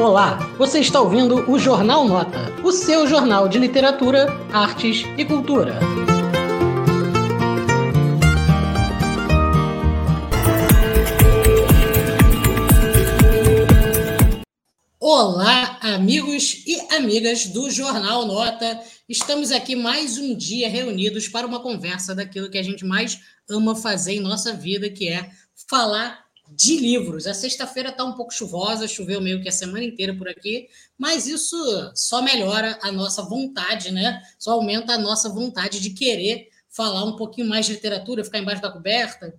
Olá, você está ouvindo o Jornal Nota, o seu jornal de literatura, artes e cultura. Olá, amigos e amigas do Jornal Nota. Estamos aqui mais um dia reunidos para uma conversa daquilo que a gente mais ama fazer em nossa vida, que é falar de livros. A sexta-feira está um pouco chuvosa, choveu meio que a semana inteira por aqui, mas isso só melhora a nossa vontade, né? Só aumenta a nossa vontade de querer falar um pouquinho mais de literatura, ficar embaixo da coberta,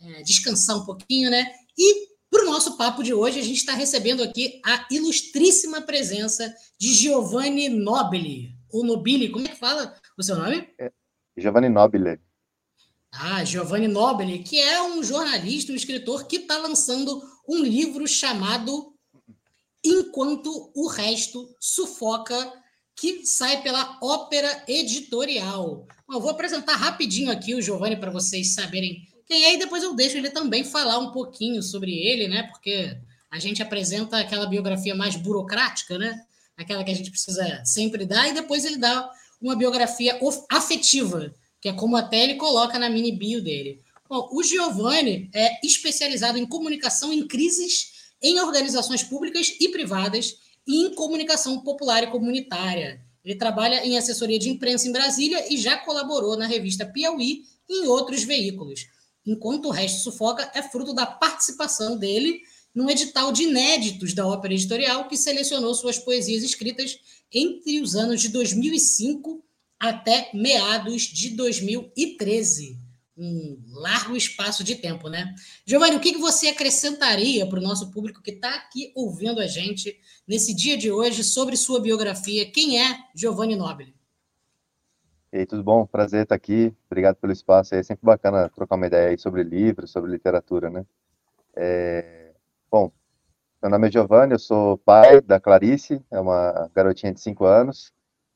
é, descansar um pouquinho, né? E para o nosso papo de hoje, a gente está recebendo aqui a ilustríssima presença de Giovanni Nobili. O Nobili, como é que fala o seu nome? É, Giovanni Nobile. Ah, Giovanni Nobile, que é um jornalista, um escritor que está lançando um livro chamado Enquanto o Resto Sufoca, que sai pela Ópera Editorial. Bom, eu vou apresentar rapidinho aqui o Giovanni para vocês saberem quem é, e depois eu deixo ele também falar um pouquinho sobre ele, né? Porque a gente apresenta aquela biografia mais burocrática, né? Aquela que a gente precisa sempre dar, e depois ele dá uma biografia afetiva que é como até ele coloca na mini bio dele. Bom, o Giovanni é especializado em comunicação em crises em organizações públicas e privadas e em comunicação popular e comunitária. Ele trabalha em assessoria de imprensa em Brasília e já colaborou na revista Piauí e em outros veículos. Enquanto o resto sufoca, é fruto da participação dele num edital de inéditos da Ópera Editorial, que selecionou suas poesias escritas entre os anos de 2005 até meados de 2013. Um largo espaço de tempo, né? Giovanni, o que você acrescentaria para o nosso público que está aqui ouvindo a gente nesse dia de hoje sobre sua biografia? Quem é Giovanni Nobile? E aí, tudo bom? Prazer estar aqui. Obrigado pelo espaço. É sempre bacana trocar uma ideia aí sobre livros, sobre literatura, né? É... Bom, meu nome é Giovanni, eu sou pai da Clarice, é uma garotinha de 5 anos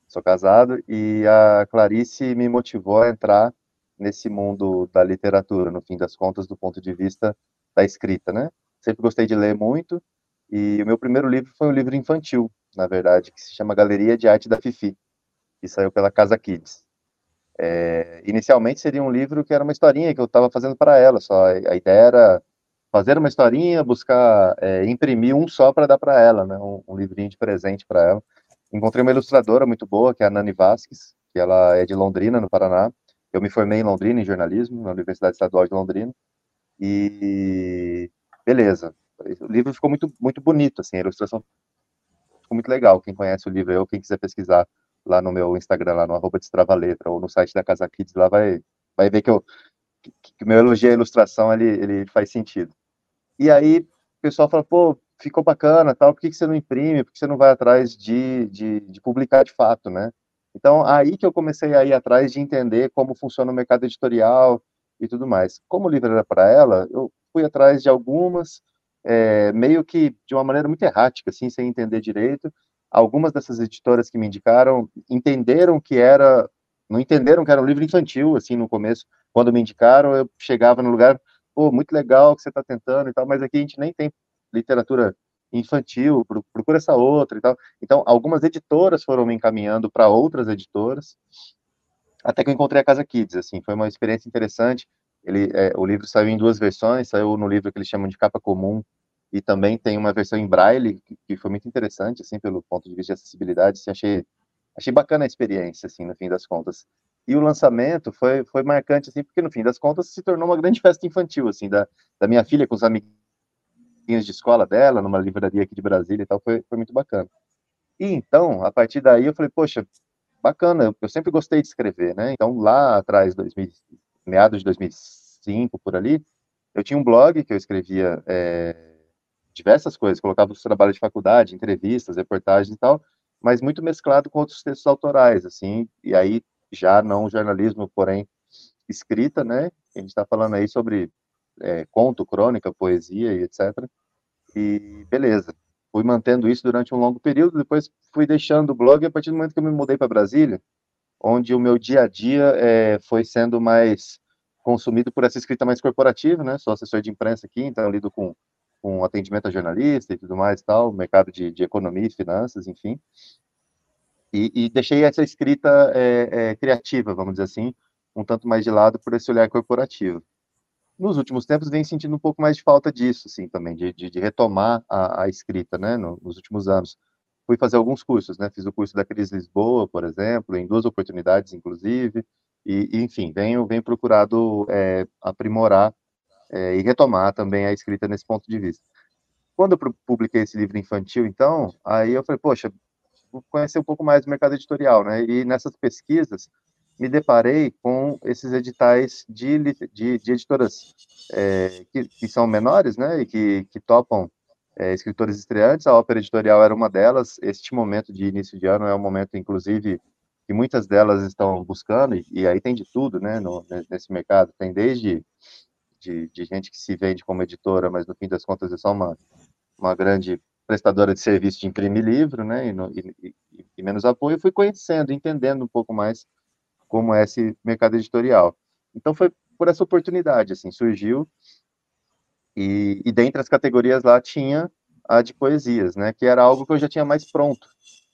sou casado, e a Clarice me motivou a entrar nesse mundo da literatura, no fim das contas, do ponto de vista da escrita, né? Sempre gostei de ler muito, e o meu primeiro livro foi um livro infantil, na verdade, que se chama Galeria de Arte da Fifi, que saiu pela Casa Kids. É, inicialmente seria um livro que era uma historinha que eu estava fazendo para ela, só a ideia era fazer uma historinha, buscar é, imprimir um só para dar para ela, né? Um, um livrinho de presente para ela encontrei uma ilustradora muito boa, que é a Nani Vasques, que ela é de Londrina, no Paraná. Eu me formei em Londrina, em jornalismo, na Universidade Estadual de Londrina. E beleza. O livro ficou muito, muito bonito, assim, a ilustração ficou muito legal. Quem conhece o livro, eu, quem quiser pesquisar lá no meu Instagram, lá no arroba Letra, ou no site da Casa Kids, lá vai, vai ver que eu que, o meu elogio à ilustração, ele, ele faz sentido. E aí, o pessoal fala, pô, ficou bacana, tal, por que, que você não imprime, por que você não vai atrás de, de, de, publicar de fato, né? Então, aí que eu comecei a ir atrás de entender como funciona o mercado editorial e tudo mais. Como o livro era para ela, eu fui atrás de algumas, é, meio que de uma maneira muito errática, assim, sem entender direito. Algumas dessas editoras que me indicaram entenderam que era, não entenderam que era um livro infantil, assim, no começo. Quando me indicaram, eu chegava no lugar, pô, muito legal que você está tentando e tal, mas aqui a gente nem tem literatura infantil, procura essa outra e tal. Então, algumas editoras foram me encaminhando para outras editoras, até que eu encontrei a Casa Kids, assim, foi uma experiência interessante. Ele, é, o livro saiu em duas versões, saiu no livro que eles chamam de capa comum, e também tem uma versão em braille, que, que foi muito interessante, assim, pelo ponto de vista de acessibilidade, assim, achei, achei bacana a experiência, assim, no fim das contas. E o lançamento foi, foi marcante, assim, porque no fim das contas se tornou uma grande festa infantil, assim, da, da minha filha com os amigos de escola dela, numa livraria aqui de Brasília e tal, foi, foi muito bacana. E então, a partir daí, eu falei, poxa, bacana, eu sempre gostei de escrever, né? Então, lá atrás, 2000, meados de 2005, por ali, eu tinha um blog que eu escrevia é, diversas coisas, colocava os trabalhos de faculdade, entrevistas, reportagens e tal, mas muito mesclado com outros textos autorais, assim, e aí já não jornalismo, porém escrita, né? A gente está falando aí sobre é, conto, crônica, poesia e etc. E beleza. Fui mantendo isso durante um longo período, depois fui deixando o blog, a partir do momento que eu me mudei para Brasília, onde o meu dia a dia é, foi sendo mais consumido por essa escrita mais corporativa, né? Sou assessor de imprensa aqui, então lido com com atendimento a jornalista e tudo mais, tal, mercado de, de economia e finanças, enfim. E, e deixei essa escrita é, é, criativa, vamos dizer assim, um tanto mais de lado por esse olhar corporativo. Nos últimos tempos, vem sentindo um pouco mais de falta disso, assim, também, de, de, de retomar a, a, escrita, né, no, nos últimos anos. Fui fazer alguns cursos, né, fiz o curso da Cris Lisboa, por exemplo, em duas oportunidades, inclusive, e, enfim, venho, venho procurado é, aprimorar é, e retomar também a escrita nesse ponto de vista. Quando eu publiquei esse livro infantil, então, aí eu falei, poxa, conhecer um pouco mais do mercado editorial, né? E nessas pesquisas me deparei com esses editais de, de, de editoras é, que, que, são menores, né? E que, que topam é, escritores estreantes. A Ópera Editorial era uma delas. Este momento de início de ano é um momento, inclusive, que muitas delas estão buscando, e, e aí tem de tudo, né? No, nesse mercado tem desde de, de, gente que se vende como editora, mas no fim das contas é só uma, uma grande prestadora de serviço de imprimir livro, né, e, no, e, e, menos apoio, fui conhecendo, entendendo um pouco mais como é esse mercado editorial. Então foi por essa oportunidade, assim, surgiu, e, e dentre as categorias lá tinha a de poesias, né, que era algo que eu já tinha mais pronto,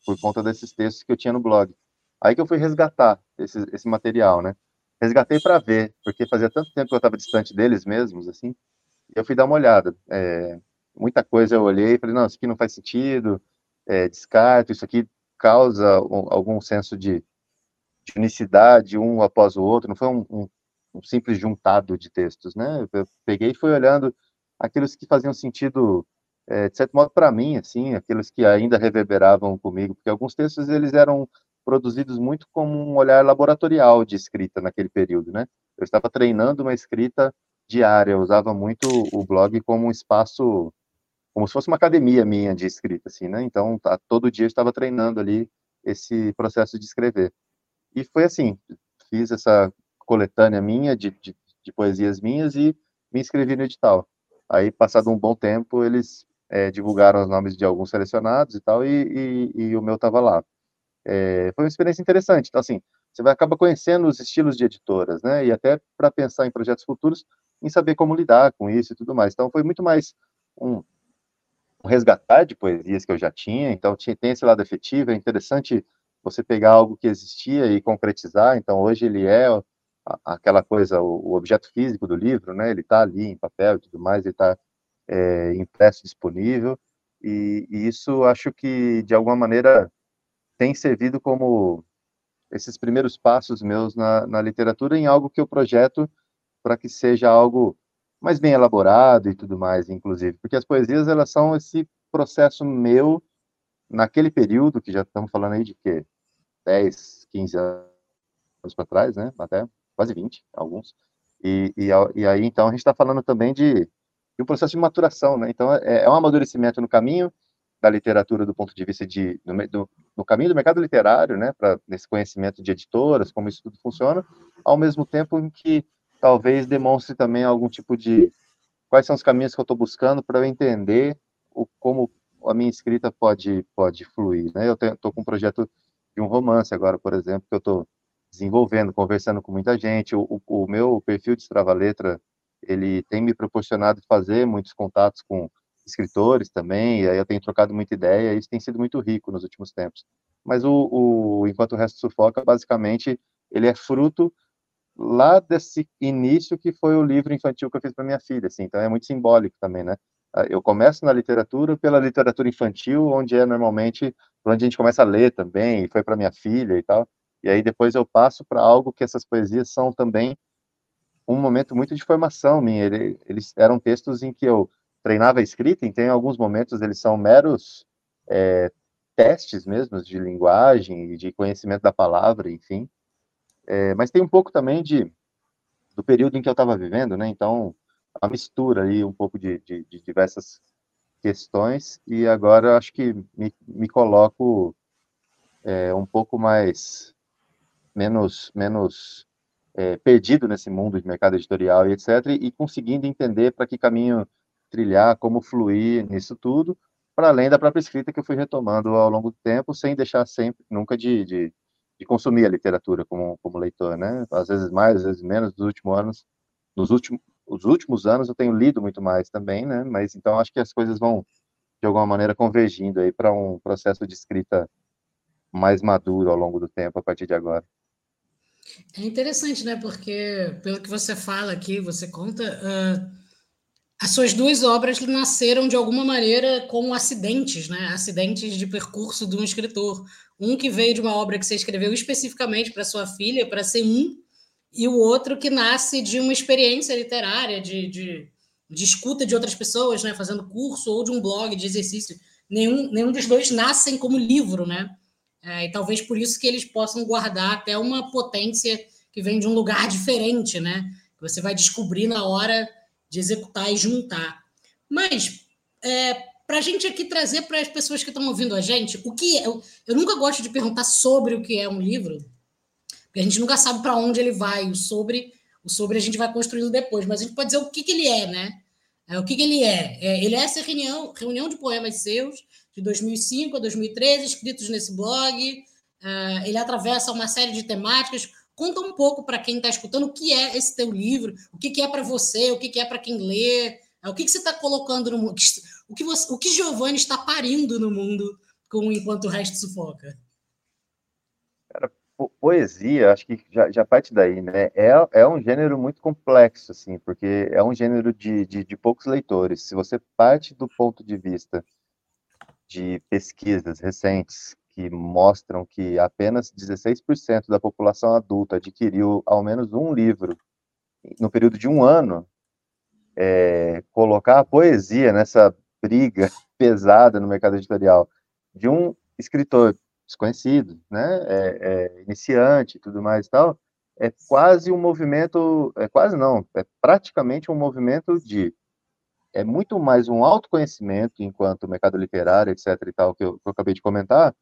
por conta desses textos que eu tinha no blog. Aí que eu fui resgatar esse, esse material, né, resgatei para ver, porque fazia tanto tempo que eu estava distante deles mesmos, assim, e eu fui dar uma olhada. É, muita coisa eu olhei e falei, não, isso aqui não faz sentido, é, descarto, isso aqui causa um, algum senso de, de, unicidade um após o outro, não foi um, um, um, simples juntado de textos, né? Eu peguei e fui olhando aqueles que faziam sentido, é, de certo modo, para mim, assim, aqueles que ainda reverberavam comigo, porque alguns textos eles eram produzidos muito como um olhar laboratorial de escrita naquele período, né? Eu estava treinando uma escrita diária, eu usava muito o blog como um espaço como se fosse uma academia minha de escrita, assim, né? Então, tá, todo dia eu estava treinando ali esse processo de escrever. E foi assim, fiz essa coletânea minha de, de, de poesias minhas e me inscrevi no edital. Aí, passado um bom tempo, eles é, divulgaram os nomes de alguns selecionados e tal, e, e, e o meu estava lá. É, foi uma experiência interessante. Então, assim, você vai acabar conhecendo os estilos de editoras, né? E até para pensar em projetos futuros, em saber como lidar com isso e tudo mais. Então, foi muito mais um, um resgatar de poesias que eu já tinha, então tinha, tem esse lado efetivo, é interessante você pegar algo que existia e concretizar, então hoje ele é aquela coisa, o, objeto físico do livro, né, ele está ali em papel e tudo mais, ele está é, impresso disponível, e, e isso acho que, de alguma maneira, tem servido como esses primeiros passos meus na, na literatura em algo que eu projeto para que seja algo mais bem elaborado e tudo mais, inclusive, porque as poesias elas são esse processo meu naquele período que já estamos falando aí de quê? 10, 15 anos para trás, né? Até quase 20, alguns. E, e, e aí, então, a gente está falando também de, de, um processo de maturação, né? Então, é, é um amadurecimento no caminho da literatura do ponto de vista de no, do, no caminho do mercado literário, né? Para nesse conhecimento de editoras, como isso tudo funciona, ao mesmo tempo em que talvez demonstre também algum tipo de quais são os caminhos que eu estou buscando para eu entender o, como a minha escrita pode pode fluir. Né? Eu estou com um projeto de um romance agora, por exemplo, que eu estou desenvolvendo, conversando com muita gente. O, o, o meu perfil de Strava Letra, ele tem me proporcionado fazer muitos contatos com escritores também, e aí eu tenho trocado muita ideia, e isso tem sido muito rico nos últimos tempos. Mas o, o Enquanto o Resto Sufoca, basicamente, ele é fruto lá desse início que foi o livro infantil que eu fiz para minha filha, assim, então é muito simbólico também, né? Ah, eu começo na literatura pela literatura infantil, onde é normalmente onde a gente começa a ler também, e foi para minha filha e tal, e aí depois eu passo para algo que essas poesias são também um momento muito de formação minha, eles eram textos em que eu treinava a escrita, então em alguns momentos eles são meros é, testes mesmo de linguagem e de conhecimento da palavra, enfim, é, mas tem um pouco também de do período em que eu estava vivendo, né? Então, a mistura aí um pouco de, de, de diversas questões e agora acho que me, me coloco é, um pouco mais menos menos é, perdido nesse mundo de mercado editorial e etc e, conseguindo entender para que caminho trilhar como fluir nisso tudo para além da própria escrita que eu fui retomando ao longo do tempo sem deixar sempre nunca de, de de consumir a literatura como, como leitor, né? Às vezes mais, às vezes menos, nos últimos anos, nos últimos, os últimos anos eu tenho lido muito mais também, né? Mas então acho que as coisas vão de alguma maneira convergindo aí para um processo de escrita mais maduro ao longo do tempo a partir de agora. É interessante, né? Porque pelo que você fala aqui, você conta, uh, as suas duas obras nasceram de alguma maneira como acidentes, né? Acidentes de percurso de um escritor. Um que veio de uma obra que você escreveu especificamente para sua filha, para ser um, e o outro que nasce de uma experiência literária, de, de, de, escuta de outras pessoas, né? Fazendo curso ou de um blog de exercício. Nenhum, nenhum dos dois nascem como livro, né? É, e talvez por isso que eles possam guardar até uma potência que vem de um lugar diferente, né? Que você vai descobrir na hora de executar e juntar. Mas, é, para a gente aqui trazer para as pessoas que estão ouvindo a gente, o que é, eu, eu nunca gosto de perguntar sobre o que é um livro, a gente nunca sabe para onde ele vai. O sobre, o sobre a gente vai construindo depois, mas a gente pode dizer o que, que ele é, né? É, o que, que ele é? é? Ele é essa reunião, reunião de poemas seus, de 2005 a 2013, escritos nesse blog. Uh, ele atravessa uma série de temáticas. Conta um pouco para quem está escutando o que é esse teu livro, o que, que é para você, o que, que é para quem lê, uh, o que, que você está colocando no mundo, o que, o que Giovanni está parindo no mundo com enquanto o resto sufoca. Poesia, acho que já, já parte daí, né? É, é um gênero muito complexo, assim, porque é um gênero de, de, de poucos leitores. Se você parte do ponto de vista de pesquisas recentes que mostram que apenas 16% da população adulta adquiriu ao menos um livro no período de um ano, é, colocar a poesia nessa briga pesada no mercado editorial de um escritor desconhecido, né, é, é, iniciante tudo mais e tal, é quase um movimento, é quase não, é praticamente um movimento de é muito mais um autoconhecimento enquanto mercado literário, etc. e tal, que eu, que eu acabei de comentar.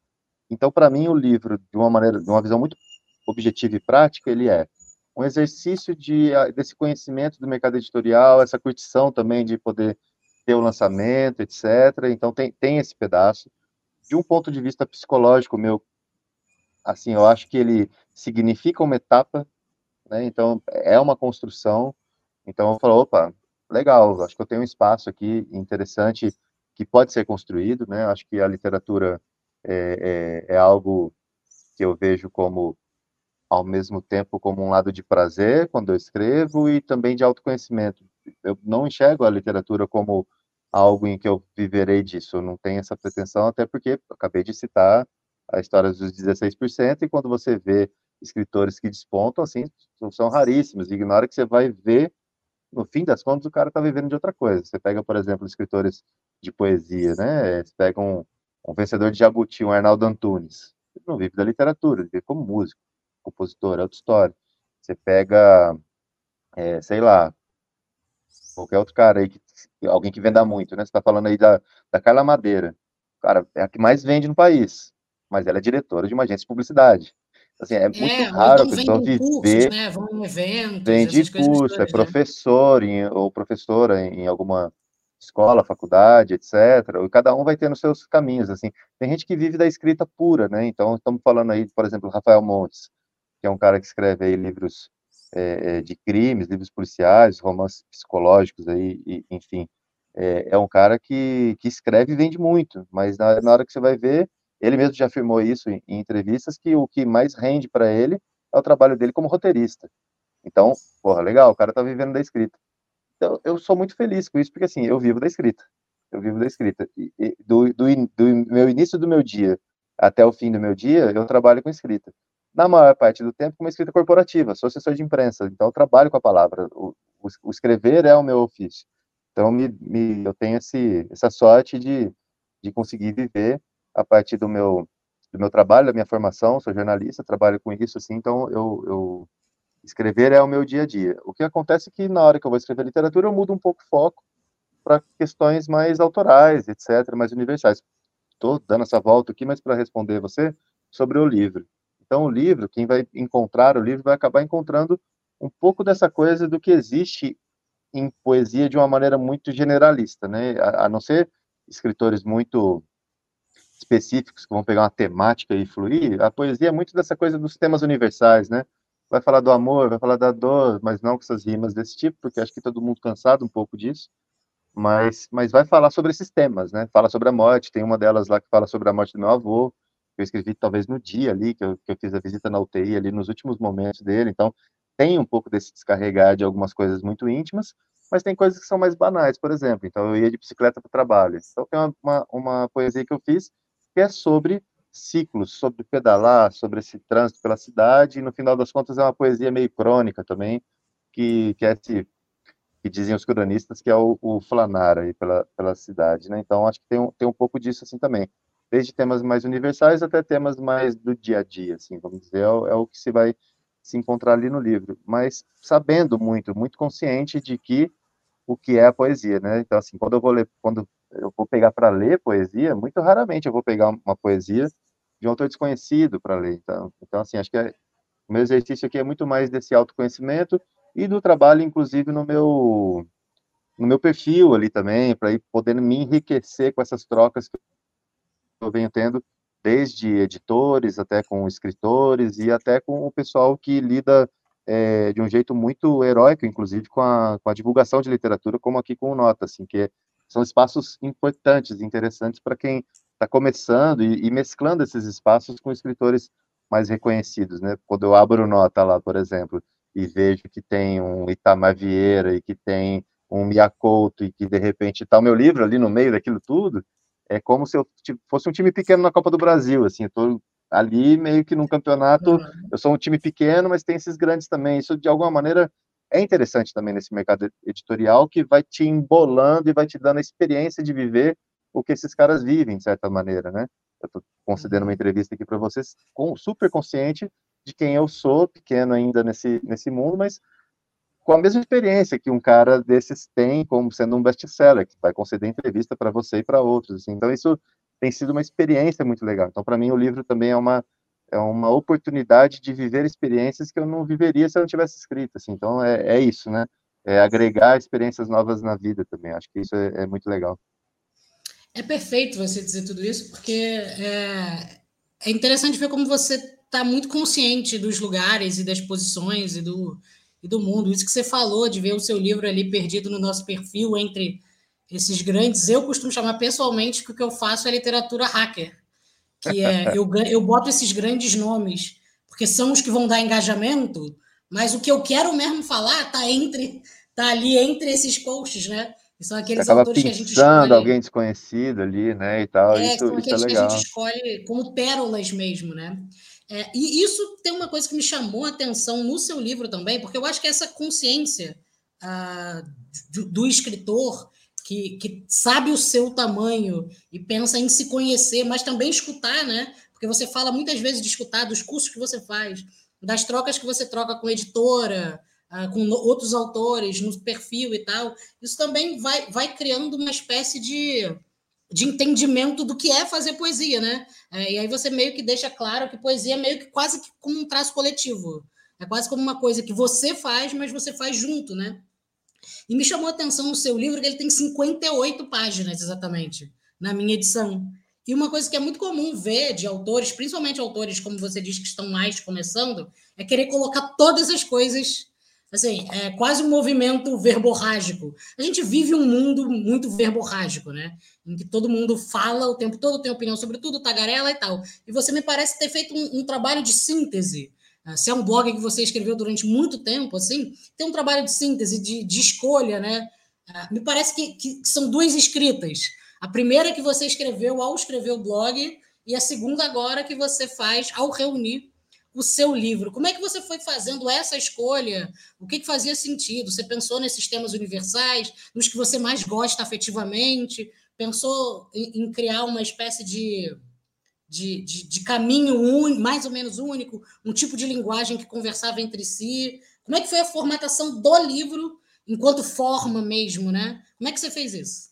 Então, para mim, o livro, de uma maneira, de uma visão muito objetiva e prática, ele é um exercício de, desse conhecimento do mercado editorial, essa curtição também de poder ter o lançamento, etc. Então, tem, tem esse pedaço. De um ponto de vista psicológico meu, assim, eu acho que ele significa uma etapa, né? Então, é uma construção. Então, eu falo, opa, legal, acho que eu tenho um espaço aqui interessante que pode ser construído, né? Acho que a literatura é, é, é algo que eu vejo como, ao mesmo tempo, como um lado de prazer quando eu escrevo e também de autoconhecimento. Eu não enxergo a literatura como algo em que eu viverei disso, eu não tenho essa pretensão, até porque acabei de citar a história dos 16%, e quando você vê escritores que despontam, assim, são raríssimos, ignora que você vai ver no fim das contas, o cara está vivendo de outra coisa. Você pega, por exemplo, escritores de poesia, né? Você pega um, um vencedor de Jabuti, um Arnaldo Antunes. Ele não vive da literatura, ele vive como músico, compositor, é outra história. Você pega, é, sei lá, qualquer outro cara aí, que, alguém que venda muito, né? Você está falando aí da, da Carla Madeira. Cara, é a que mais vende no país, mas ela é diretora de uma agência de publicidade. Assim, é muito é, raro a pessoa viver. Cursos, né? Vão em eventos. Vende curso, todas, é né? professor em, ou professora em alguma escola, faculdade, etc. E cada um vai tendo seus caminhos. Assim, tem gente que vive da escrita pura, né? Então, estamos falando aí, por exemplo, Rafael Montes, que é um cara que escreve aí livros é, de crimes, livros policiais, romances psicológicos aí, e, enfim. É, é, um cara que, que escreve e vende muito, mas na, na hora que você vai ver, ele mesmo já afirmou isso em, em entrevistas, que o que mais rende para ele é o trabalho dele como roteirista. Então, porra, legal, o cara tá vivendo da escrita. Então, eu sou muito feliz com isso, porque assim, eu vivo da escrita. Eu vivo da escrita. E, e do, do, do meu início do meu dia até o fim do meu dia, eu trabalho com escrita. Na maior parte do tempo, com uma escrita corporativa. Sou assessor de imprensa, então trabalho com a palavra. O, o escrever é o meu ofício. Então, me, me, eu tenho esse, essa sorte de, de conseguir viver a partir do meu do meu trabalho, da minha formação, sou jornalista, trabalho com isso, assim, então eu, eu escrever é o meu dia a dia. O que acontece é que na hora que eu vou escrever literatura, eu mudo um pouco o foco para questões mais autorais, etc., mais universais. Estou dando essa volta aqui, mas para responder você sobre o livro. Então, o livro, quem vai encontrar o livro vai acabar encontrando um pouco dessa coisa do que existe em poesia de uma maneira muito generalista, né? A, a não ser escritores muito específicos que vão pegar uma temática e fluir, a poesia é muito dessa coisa dos temas universais, né? vai falar do amor, vai falar da dor, mas não com essas rimas desse tipo, porque acho que todo mundo cansado um pouco disso. Mas, mas vai falar sobre esses temas, né? Fala sobre a morte, tem uma delas lá que fala sobre a morte do meu avô, eu escrevi talvez no dia ali, que eu, que eu fiz a visita na UTI ali, nos últimos momentos dele, então tem um pouco desse descarregar de algumas coisas muito íntimas, mas tem coisas que são mais banais, por exemplo, então eu ia de bicicleta para o trabalho, então tem uma, uma, uma poesia que eu fiz que é sobre ciclos, sobre pedalar, sobre esse trânsito pela cidade, e no final das contas é uma poesia meio crônica também, que, que é esse, que dizem os cronistas que é o, o flanar aí pela, pela cidade, né? Então acho que tem um, tem um pouco disso assim também, desde temas mais universais até temas mais do dia a dia, assim, vamos dizer, é, é o que se vai se encontrar ali no livro, mas sabendo muito, muito consciente de que o que é a poesia, né? Então assim, quando eu vou ler, quando eu vou pegar para ler poesia, muito raramente eu vou pegar uma poesia de um autor desconhecido para ler. Então, então, assim, acho que é, o meu exercício aqui é muito mais desse autoconhecimento e do trabalho, inclusive, no meu no meu perfil ali também, para ir podendo me enriquecer com essas trocas que eu venho tendo, desde editores até com escritores e até com o pessoal que lida é, de um jeito muito heróico, inclusive com a, com a divulgação de literatura, como aqui com o Nota, assim, que são espaços importantes, interessantes para quem está começando e, e, mesclando esses espaços com escritores mais reconhecidos, né? Quando eu abro nota lá, por exemplo, e vejo que tem um Itamar Vieira e que tem um Miyakoto e que de repente está o meu livro ali no meio daquilo tudo, é como se eu fosse um time pequeno na Copa do Brasil, assim, eu tô ali meio que num campeonato, eu sou um time pequeno, mas tem esses grandes também, isso de alguma maneira é interessante também nesse mercado editorial que vai te embolando e vai te dando a experiência de viver o que esses caras vivem, de certa maneira, né? Eu estou concedendo uma uhum. entrevista aqui para vocês, com, super consciente de quem eu sou, pequeno ainda nesse, nesse mundo, mas com a mesma experiência que um cara desses tem, como sendo um best-seller, que vai conceder entrevista para você e para outros. Assim. Então, isso tem sido uma experiência muito legal. Então, para mim, o livro também é uma, é uma oportunidade de viver experiências que eu não viveria se eu não tivesse escrito. Assim. Então, é, é isso, né? É agregar experiências novas na vida também. Acho que isso é, é muito legal. É perfeito você dizer tudo isso, porque é, é interessante ver como você está muito consciente dos lugares e das posições e do, e do mundo. Isso que você falou, de ver o seu livro ali perdido no nosso perfil entre esses grandes. Eu costumo chamar pessoalmente que o que eu faço é literatura hacker, que é eu, eu boto esses grandes nomes, porque são os que vão dar engajamento, mas o que eu quero mesmo falar está entre tá ali entre esses posts, né? são aqueles autores que a gente escolhe. alguém desconhecido ali, né, e tal. É, isso, são aqueles isso é que a gente escolhe como pérolas mesmo, né? É, e isso tem uma coisa que me chamou a atenção no seu livro também, porque eu acho que essa consciência ah, do, do, escritor que, que sabe o seu tamanho e pensa em se conhecer, mas também escutar, né? Porque você fala muitas vezes de escutar dos cursos que você faz, das trocas que você troca com editora, ah, com outros autores no perfil e tal, isso também vai, vai criando uma espécie de, de entendimento do que é fazer poesia, né? É, e aí você meio que deixa claro que poesia é meio que quase que como um traço coletivo. É quase como uma coisa que você faz, mas você faz junto, né? E me chamou a atenção no seu livro que ele tem 58 páginas exatamente, na minha edição. E uma coisa que é muito comum ver de autores, principalmente autores, como você diz, que estão mais começando, é querer colocar todas as coisas assim, é quase um movimento verborrágico. A gente vive um mundo muito verborrágico, né? Em que todo mundo fala o tempo todo, tem opinião sobre tudo, tagarela e tal. E você me parece ter feito um, um trabalho de síntese. Ah, se é um blog que você escreveu durante muito tempo, assim, tem um trabalho de síntese, de, de escolha, né? Ah, me parece que, que são duas escritas. A primeira que você escreveu ao escrever o blog, e a segunda agora que você faz ao reunir o seu livro. Como é que você foi fazendo essa escolha? O que, que fazia sentido? Você pensou nesses temas universais, nos que você mais gosta afetivamente? Pensou em, em criar uma espécie de, de, de, de caminho un, mais ou menos único, um tipo de linguagem que conversava entre si? Como é que foi a formatação do livro enquanto forma mesmo, né? Como é que você fez isso?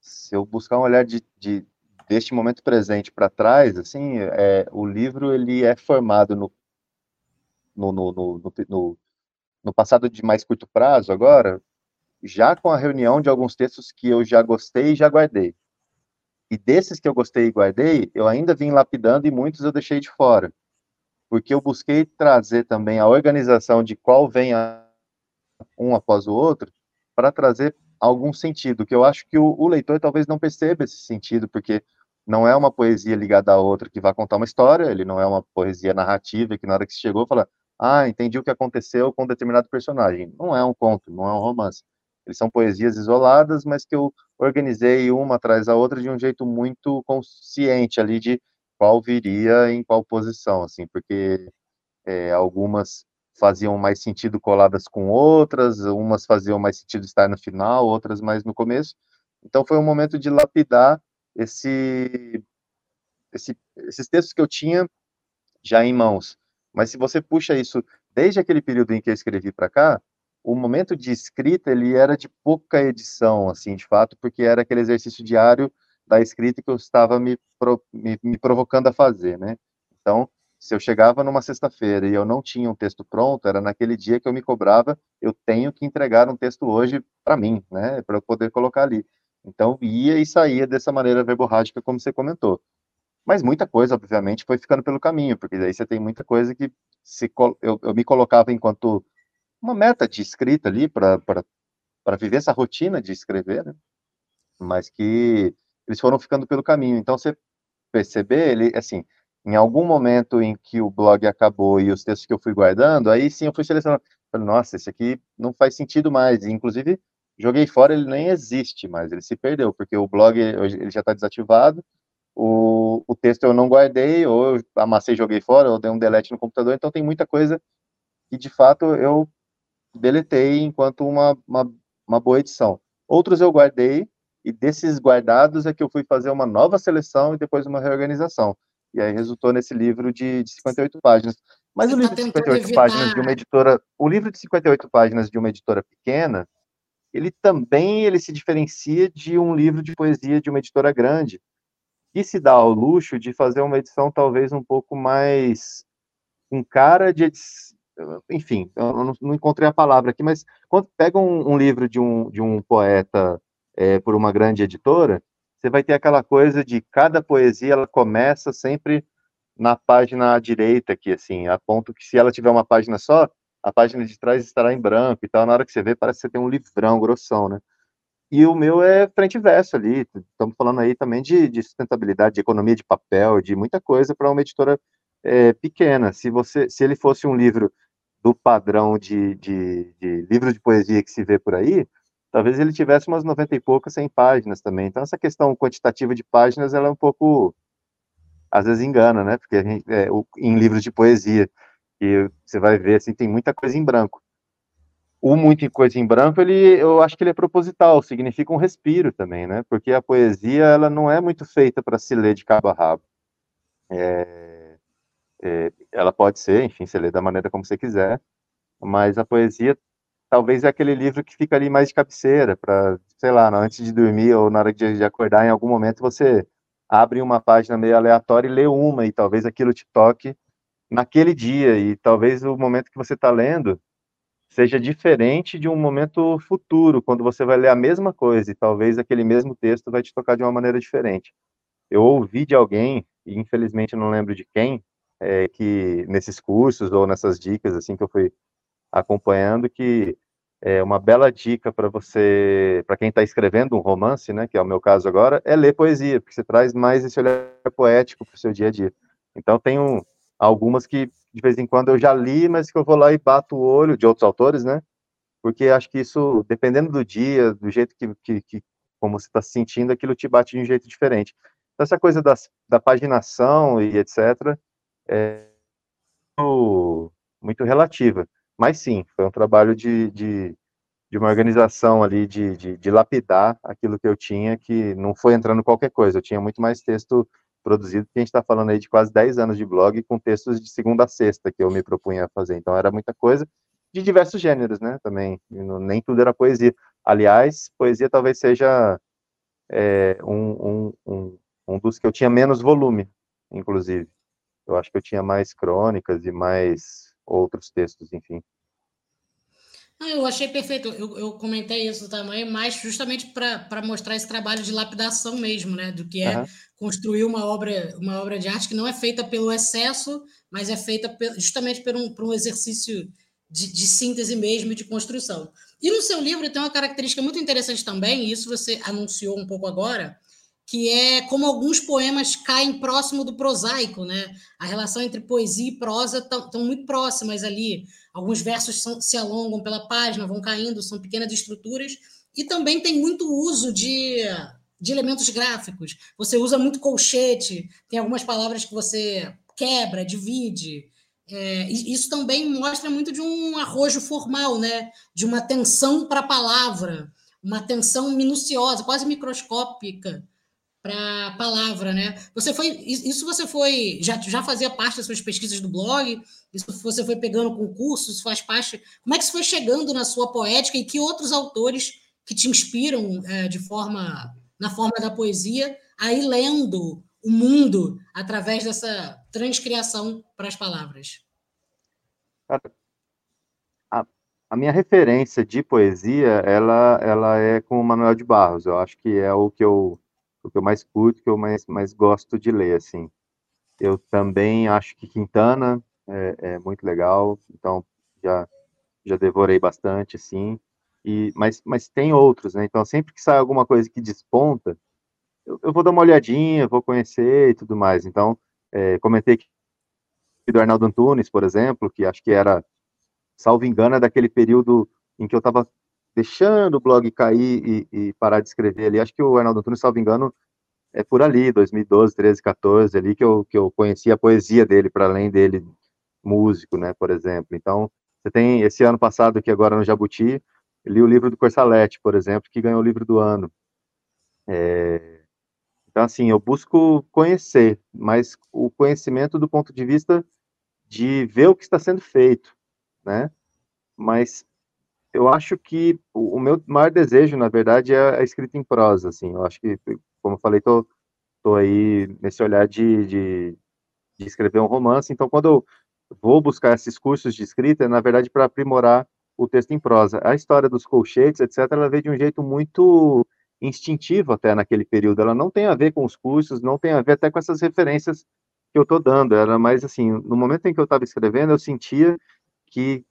Se eu buscar um olhar de, de deste momento presente para trás, assim, é, o livro ele é formado no, no, no, no, no, passado de mais curto prazo, agora, já com a reunião de alguns textos que eu já gostei e já guardei. E desses que eu gostei e guardei, eu ainda vim lapidando e muitos eu deixei de fora. porque eu busquei trazer também a organização de qual vem a, um após o outro, para trazer algum sentido, que eu acho que o, o, leitor talvez não perceba esse sentido, porque não é uma poesia ligada a outra que vai contar uma história, ele não é uma poesia narrativa que na hora que chegou fala, ah, entendi o que aconteceu com determinado personagem. Não é um conto, não é um romance. Eles são poesias isoladas, mas que eu organizei uma atrás da outra de um jeito muito consciente ali de qual viria em qual posição, assim, porque é, algumas faziam mais sentido coladas com outras, umas faziam mais sentido estar no final, outras mais no começo. Então foi um momento de lapidar esse, esse, esses textos que eu tinha já em mãos. Mas se você puxa isso desde aquele período em que eu escrevi para cá, o momento de escrita ele era de pouca edição, assim, de fato, porque era aquele exercício diário da escrita que eu estava me, me, me provocando a fazer, né? Então, se eu chegava numa sexta-feira e eu não tinha um texto pronto, era naquele dia que eu me cobrava, eu tenho que entregar um texto hoje para mim, né, para eu poder colocar ali. Então, ia e saía dessa maneira verborrágica, como você comentou. Mas muita coisa, obviamente, foi ficando pelo caminho, porque daí você tem muita coisa que se, eu, eu me colocava enquanto uma meta de escrita ali para viver essa rotina de escrever, né? mas que eles foram ficando pelo caminho. Então, você perceber, ele, assim, em algum momento em que o blog acabou e os textos que eu fui guardando, aí sim eu fui selecionando. Nossa, esse aqui não faz sentido mais. Inclusive, joguei fora, ele nem existe mais, ele se perdeu, porque o blog ele já está desativado, o, o texto eu não guardei, ou eu amassei joguei fora, ou dei um delete no computador, então tem muita coisa que, de fato, eu deletei enquanto uma, uma, uma boa edição. Outros eu guardei, e desses guardados é que eu fui fazer uma nova seleção e depois uma reorganização. E aí resultou nesse livro de, de 58 páginas. Mas Você o livro tá de 58 evitar... páginas de uma editora, o livro de 58 páginas de uma editora pequena, ele também ele se diferencia de um livro de poesia de uma editora grande, que se dá ao luxo de fazer uma edição talvez um pouco mais com cara de enfim, eu não, não, encontrei a palavra aqui, mas quando pega um, um livro de um, de um poeta é, por uma grande editora, você vai ter aquela coisa de cada poesia ela começa sempre na página à direita aqui, assim, a ponto que se ela tiver uma página só, a página de trás estará em branco e tal, na hora que você vê parece que você tem um livrão grossão, né? E o meu é frente e verso ali, estamos falando aí também de, de sustentabilidade, de economia de papel, de muita coisa para uma editora é, pequena. Se você, se ele fosse um livro do padrão de, de, de livro de poesia que se vê por aí, talvez ele tivesse umas 90 e poucas, 100 páginas também. Então, essa questão quantitativa de páginas, ela é um pouco, às vezes engana, né? Porque gente, é, o, em livros de poesia, que você vai ver, assim, tem muita coisa em branco. O muito coisa em branco, ele, eu acho que ele é proposital, significa um respiro também, né? Porque a poesia, ela não é muito feita para se ler de cabo a rabo. É, é, ela pode ser, enfim, se lê da maneira como você quiser, mas a poesia talvez é aquele livro que fica ali mais de cabeceira, para, sei lá, antes de dormir ou na hora de, acordar, em algum momento você abre uma página meio aleatória e lê uma, e talvez aquilo te toque naquele dia, e talvez o momento que você está lendo seja diferente de um momento futuro, quando você vai ler a mesma coisa, e talvez aquele mesmo texto vai te tocar de uma maneira diferente. Eu ouvi de alguém, e infelizmente não lembro de quem, é, que nesses cursos ou nessas dicas assim que eu fui acompanhando que é uma bela dica para você, para quem está escrevendo um romance, né, que é o meu caso agora, é ler poesia, porque você traz mais esse olhar poético para o seu dia a dia. Então, tenho algumas que de vez em quando eu já li, mas que eu vou lá e bato o olho de outros autores, né? Porque acho que isso, dependendo do dia, do jeito que, que, que como você está se sentindo, aquilo te bate de um jeito diferente. Então, essa coisa das, da paginação e etc. é muito relativa. Mas sim, foi um trabalho de, de, de uma organização ali, de, de, de, lapidar aquilo que eu tinha, que não foi entrando qualquer coisa. Eu tinha muito mais texto produzido, porque a gente está falando aí de quase 10 anos de blog, com textos de segunda a sexta que eu me propunha a fazer. Então era muita coisa, de diversos gêneros, né, também. Nem tudo era poesia. Aliás, poesia talvez seja é, um, um, um, um dos que eu tinha menos volume, inclusive. Eu acho que eu tinha mais crônicas e mais outros textos, enfim. Ah, eu achei perfeito. Eu, eu, comentei isso também, mas justamente para mostrar esse trabalho de lapidação mesmo, né? Do que é uhum. construir uma obra, uma obra de arte que não é feita pelo excesso, mas é feita justamente por um, por um exercício de, de síntese mesmo e de construção. E no seu livro tem uma característica muito interessante também, e isso você anunciou um pouco agora, que é como alguns poemas caem próximo do prosaico, né? A relação entre poesia e prosa estão muito próximas ali. Alguns versos são, se alongam pela página, vão caindo, são pequenas estruturas, e também tem muito uso de, de elementos gráficos. Você usa muito colchete, tem algumas palavras que você quebra, divide. É, isso também mostra muito de um arrojo formal, né? De uma atenção para a palavra, uma atenção minuciosa, quase microscópica para palavra, né? Você foi isso você foi já, já fazia parte das suas pesquisas do blog? Isso você foi pegando concursos, faz parte? Como é que isso foi chegando na sua poética e que outros autores que te inspiram é, de forma na forma da poesia aí lendo o mundo através dessa transcriação para as palavras? A, a minha referência de poesia, ela, ela é com o Manuel de Barros. Eu acho que é o que eu o que eu mais curto, que eu mais, mais gosto de ler, assim. Eu também acho que Quintana é, é muito legal, então já, já devorei bastante, assim. E, mas, mas tem outros, né? Então, sempre que sai alguma coisa que desponta, eu, eu vou dar uma olhadinha, vou conhecer e tudo mais. Então, é, comentei que do Arnaldo Antunes, por exemplo, que acho que era, salvo engano, é daquele período em que eu estava deixando o blog cair e, e, parar de escrever ali. Acho que o Arnaldo Antunes, salvo engano, é por ali, 2012, 13, 14, ali que eu, que eu conheci a poesia dele, para além dele músico, né, por exemplo. Então, você tem, esse ano passado, que agora no Jabuti, li o livro do Corsalete, por exemplo, que ganhou o livro do ano. É, então, assim, eu busco conhecer, mas o conhecimento do ponto de vista de ver o que está sendo feito, né? Mas eu acho que o, meu maior desejo, na verdade, é a escrita em prosa, assim. Eu acho que, como eu falei, tô, tô aí nesse olhar de, de, de escrever um romance. Então, quando eu vou buscar esses cursos de escrita, é, na verdade, para aprimorar o texto em prosa. A história dos colchetes, etc., ela veio de um jeito muito instintivo até naquele período. Ela não tem a ver com os cursos, não tem a ver até com essas referências que eu estou dando. Era mais assim, no momento em que eu estava escrevendo, eu sentia que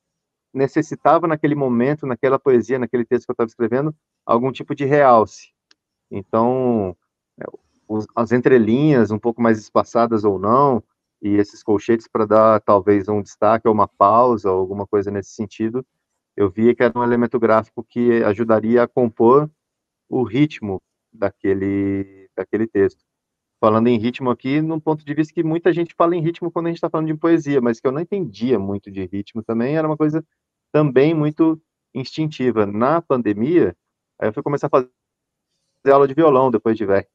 necessitava naquele momento, naquela poesia, naquele texto que eu estava escrevendo, algum tipo de realce. Então, é, as entrelinhas um pouco mais espaçadas ou não, e esses colchetes para dar talvez um destaque ou uma pausa, ou alguma coisa nesse sentido, eu via que era um elemento gráfico que ajudaria a compor o ritmo daquele, daquele texto. Falando em ritmo aqui, num ponto de vista que muita gente fala em ritmo quando a gente está falando de poesia, mas que eu não entendia muito de ritmo também, era uma coisa também muito instintiva. Na pandemia, aí eu fui começar a fazer aula de violão depois de velho.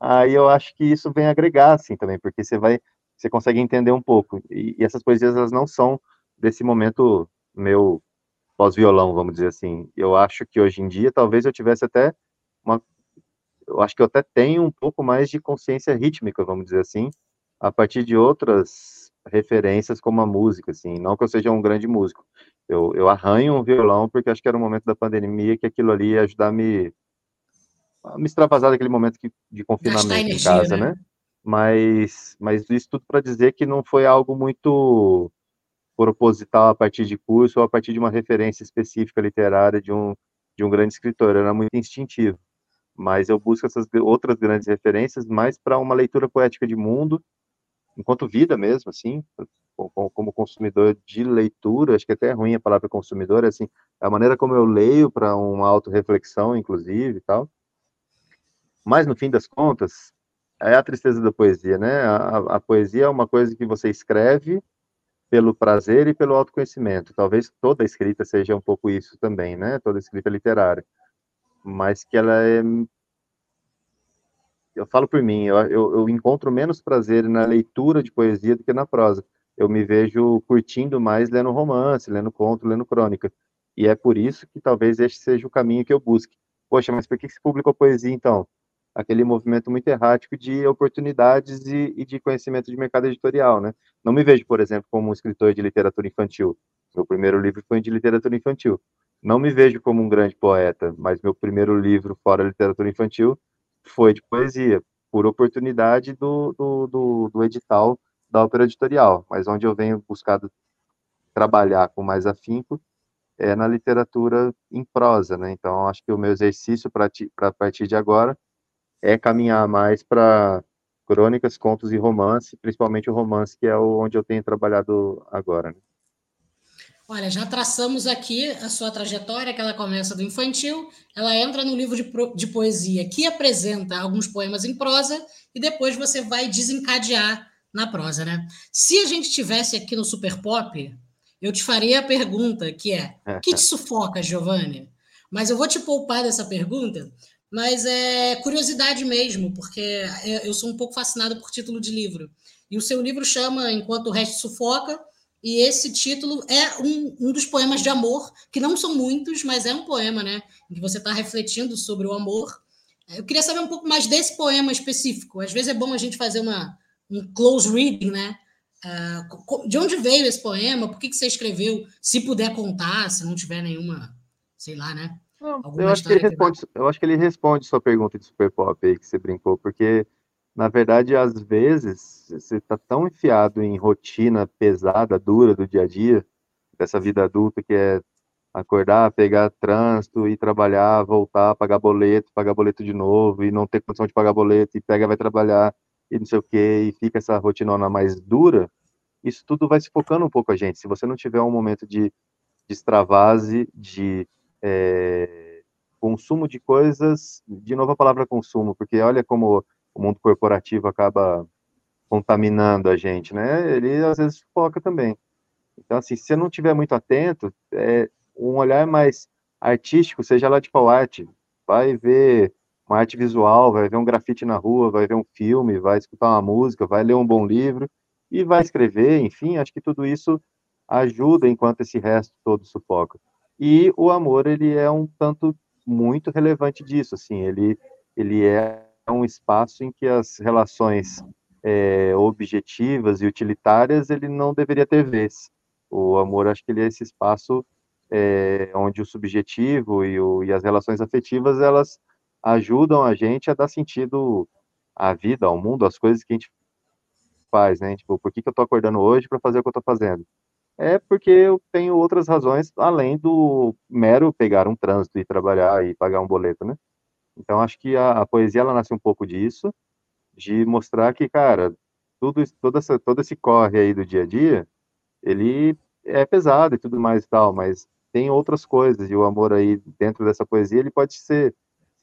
Aí eu acho que isso vem agregar, assim, também, porque você vai, você consegue entender um pouco. E, e essas poesias, elas não são desse momento meu pós-violão, vamos dizer assim. Eu acho que hoje em dia, talvez eu tivesse até uma, eu acho que eu até tenho um pouco mais de consciência rítmica, vamos dizer assim, a partir de outras referências como a música, assim, não que eu seja um grande músico, eu, eu arranho um violão porque acho que era um momento da pandemia que aquilo ali ia ajudar a me, a me extravasar daquele momento que, de confinamento energia, em casa, né? né? Mas, mas isso tudo para dizer que não foi algo muito proposital a partir de curso ou a partir de uma referência específica literária de um, de um grande escritor, era muito instintivo. Mas eu busco essas outras grandes referências mais para uma leitura poética de mundo, enquanto vida mesmo, assim, como consumidor de leitura, acho que até é ruim a palavra consumidor, é assim, a maneira como eu leio para uma autorreflexão, inclusive, e tal. Mas, no fim das contas, é a tristeza da poesia, né? A, a, poesia é uma coisa que você escreve pelo prazer e pelo autoconhecimento. Talvez toda escrita seja um pouco isso também, né? Toda escrita literária. Mas que ela é eu falo por mim, eu, eu, eu, encontro menos prazer na leitura de poesia do que na prosa eu me vejo curtindo mais lendo romance, lendo conto, lendo crônica. E é por isso que talvez este seja o caminho que eu busque. Poxa, mas por que se publicou poesia então? Aquele movimento muito errático de oportunidades e, e, de conhecimento de mercado editorial, né? Não me vejo, por exemplo, como um escritor de literatura infantil. Meu primeiro livro foi de literatura infantil. Não me vejo como um grande poeta, mas meu primeiro livro fora literatura infantil foi de poesia, por oportunidade do, do, do, do edital da ópera editorial, mas onde eu venho buscado trabalhar com mais afinco é na literatura em prosa, né? Então, acho que o meu exercício para partir de agora é caminhar mais para crônicas, contos e romance, principalmente o romance, que é onde eu tenho trabalhado agora. Né? Olha, já traçamos aqui a sua trajetória, que ela começa do infantil, ela entra no livro de, de poesia que apresenta alguns poemas em prosa, e depois você vai desencadear na prosa, né? Se a gente tivesse aqui no Super Pop, eu te faria a pergunta que é: o que te sufoca, Giovanni? Mas eu vou te poupar dessa pergunta, mas é curiosidade mesmo, porque eu sou um pouco fascinado por título de livro. E o seu livro chama Enquanto o Resto Sufoca, e esse título é um, um dos poemas de amor, que não são muitos, mas é um poema, né? Em que você está refletindo sobre o amor. Eu queria saber um pouco mais desse poema específico. Às vezes é bom a gente fazer uma, um close reading, né? Uh, de onde veio esse poema? Por que, que você escreveu? Se puder contar, se não tiver nenhuma, sei lá, né? Não, eu, acho que ele responde, eu acho que ele responde sua pergunta de super pop aí que você brincou, porque na verdade, às vezes, você está tão enfiado em rotina pesada, dura do dia a dia, dessa vida adulta que é acordar, pegar trânsito, ir trabalhar, voltar, pagar boleto, pagar boleto de novo, e não ter condição de pagar boleto, e pega, vai trabalhar, e não sei o quê, e fica essa rotinona mais dura, isso tudo vai se focando um pouco a gente. Se você não tiver um momento de, de extravase, de é, consumo de coisas, de novo a palavra consumo, porque olha como o mundo corporativo acaba contaminando a gente, né? Ele às vezes foca também. Então, assim, se você não tiver muito atento, é, um olhar mais artístico, seja lá de qual arte, vai ver uma arte visual, vai ver um grafite na rua, vai ver um filme, vai escutar uma música, vai ler um bom livro e vai escrever, enfim, acho que tudo isso ajuda enquanto esse resto todo sufoca. E o amor, ele é um tanto muito relevante disso, assim, ele, ele é um espaço em que as relações é, objetivas e utilitárias ele não deveria ter vez. O amor, acho que ele é esse espaço é, onde o subjetivo e, o, e, as relações afetivas elas ajudam a gente a dar sentido à vida, ao mundo, às coisas que a gente faz, né? Tipo, por que, que eu tô acordando hoje para fazer o que eu tô fazendo? É porque eu tenho outras razões além do mero pegar um trânsito e trabalhar e pagar um boleto, né? Então, acho que a, a, poesia, ela nasce um pouco disso, de mostrar que, cara, tudo, todo, essa, todo esse corre aí do dia a dia, ele é pesado e tudo mais e tal, mas tem outras coisas, e o amor aí dentro dessa poesia, ele pode ser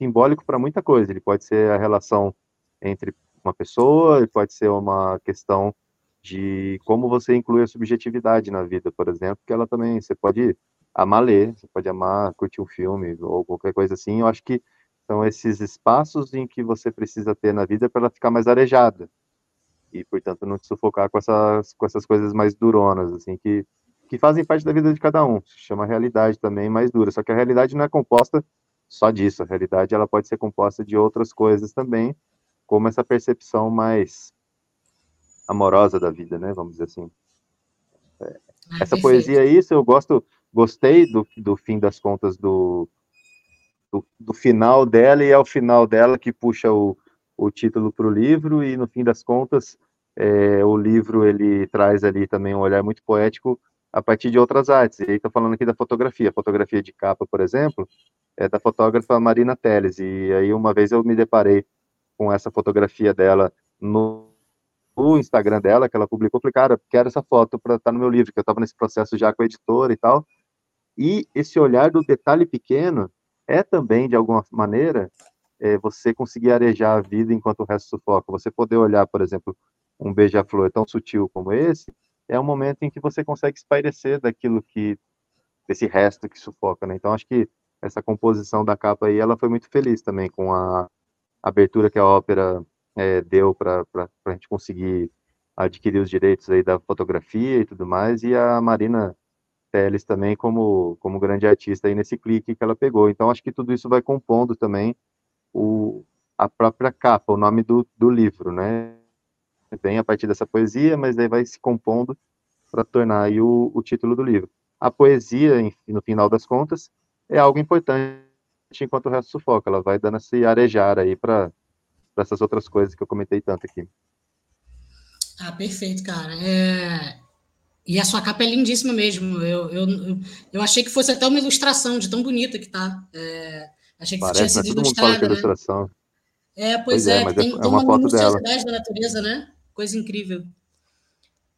simbólico para muita coisa, ele pode ser a relação entre uma pessoa, ele pode ser uma questão de como você inclui a subjetividade na vida, por exemplo, que ela também, você pode amar ler, você pode amar curtir um filme ou qualquer coisa assim, eu acho que são esses espaços em que você precisa ter na vida para ela ficar mais arejada. E, portanto, não te sufocar com essas, com essas coisas mais duronas, assim, que, que fazem parte da vida de cada um. Se chama realidade também mais dura. Só que a realidade não é composta só disso. A realidade ela pode ser composta de outras coisas também, como essa percepção mais amorosa da vida, né? Vamos dizer assim. É, ah, essa poesia é isso, eu gosto, gostei do, do fim das contas do, do, do, final dela, e é o final dela que puxa o, o título para o livro, e no fim das contas, é, o livro ele traz ali também um olhar muito poético a partir de outras artes. E aí estou falando aqui da fotografia. Fotografia de capa, por exemplo, é da fotógrafa Marina Teles. E aí uma vez eu me deparei com essa fotografia dela no, no Instagram dela, que ela publicou. Falei, cara, quero essa foto para estar tá no meu livro, que eu estava nesse processo já com a editora e tal. E esse olhar do detalhe pequeno é também, de alguma maneira, é, você conseguir arejar a vida enquanto o resto sufoca. Você poder olhar, por exemplo, um beija-flor tão sutil como esse, é um momento em que você consegue espairecer daquilo que, desse resto que sufoca, né? Então, acho que essa composição da capa aí, ela foi muito feliz também com a abertura que a ópera é, deu para a gente conseguir adquirir os direitos aí da fotografia e tudo mais, e a Marina Teles também como, como grande artista aí nesse clique que ela pegou. Então, acho que tudo isso vai compondo também o, a própria capa, o nome do, do livro, né? Vem a partir dessa poesia, mas aí vai se compondo para tornar aí o, o título do livro. a poesia, no final das contas, é algo importante enquanto o resto sufoca. Ela vai dando esse arejar aí para essas outras coisas que eu comentei tanto aqui. Ah, perfeito, cara. É... E a sua capa é lindíssima mesmo. Eu, eu, eu achei que fosse até uma ilustração de tão bonita que tá. É... Achei que Parece, tinha sido ilustrada. Né? ilustração. É, pois, pois é, é tem, é, tem uma, uma minuciosidade da natureza, né? Coisa incrível.